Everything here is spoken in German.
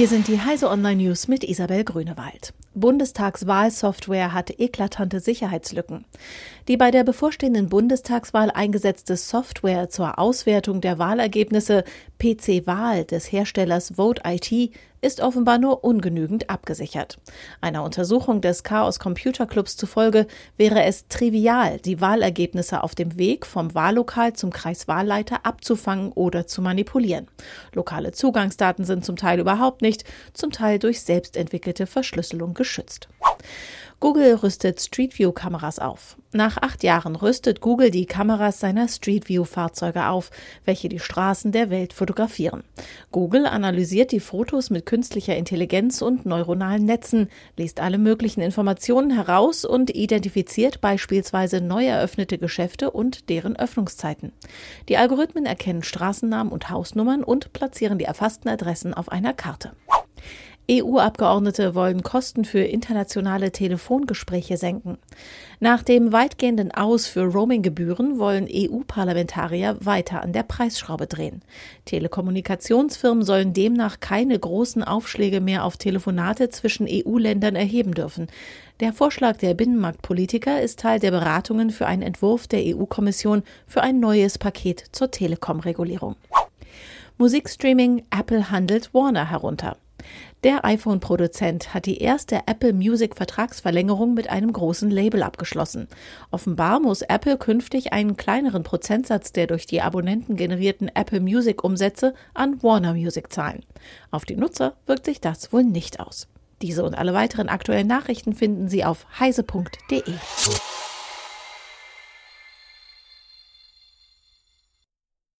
Hier sind die Heise Online News mit Isabel Grünewald. Bundestagswahlsoftware hat eklatante Sicherheitslücken. Die bei der bevorstehenden Bundestagswahl eingesetzte Software zur Auswertung der Wahlergebnisse PC Wahl des Herstellers Vote IT ist offenbar nur ungenügend abgesichert. Einer Untersuchung des Chaos Computer Clubs zufolge wäre es trivial, die Wahlergebnisse auf dem Weg vom Wahllokal zum Kreiswahlleiter abzufangen oder zu manipulieren. Lokale Zugangsdaten sind zum Teil überhaupt nicht, zum Teil durch selbstentwickelte Verschlüsselung geschützt. Google rüstet Street View Kameras auf. Nach acht Jahren rüstet Google die Kameras seiner Street View Fahrzeuge auf, welche die Straßen der Welt fotografieren. Google analysiert die Fotos mit künstlicher Intelligenz und neuronalen Netzen, liest alle möglichen Informationen heraus und identifiziert beispielsweise neu eröffnete Geschäfte und deren Öffnungszeiten. Die Algorithmen erkennen Straßennamen und Hausnummern und platzieren die erfassten Adressen auf einer Karte. EU-Abgeordnete wollen Kosten für internationale Telefongespräche senken. Nach dem weitgehenden Aus für Roaminggebühren wollen EU-Parlamentarier weiter an der Preisschraube drehen. Telekommunikationsfirmen sollen demnach keine großen Aufschläge mehr auf Telefonate zwischen EU-Ländern erheben dürfen. Der Vorschlag der Binnenmarktpolitiker ist Teil der Beratungen für einen Entwurf der EU-Kommission für ein neues Paket zur Telekom-Regulierung. Musikstreaming Apple handelt Warner herunter. Der iPhone-Produzent hat die erste Apple Music Vertragsverlängerung mit einem großen Label abgeschlossen. Offenbar muss Apple künftig einen kleineren Prozentsatz der durch die Abonnenten generierten Apple Music Umsätze an Warner Music zahlen. Auf die Nutzer wirkt sich das wohl nicht aus. Diese und alle weiteren aktuellen Nachrichten finden Sie auf heise.de.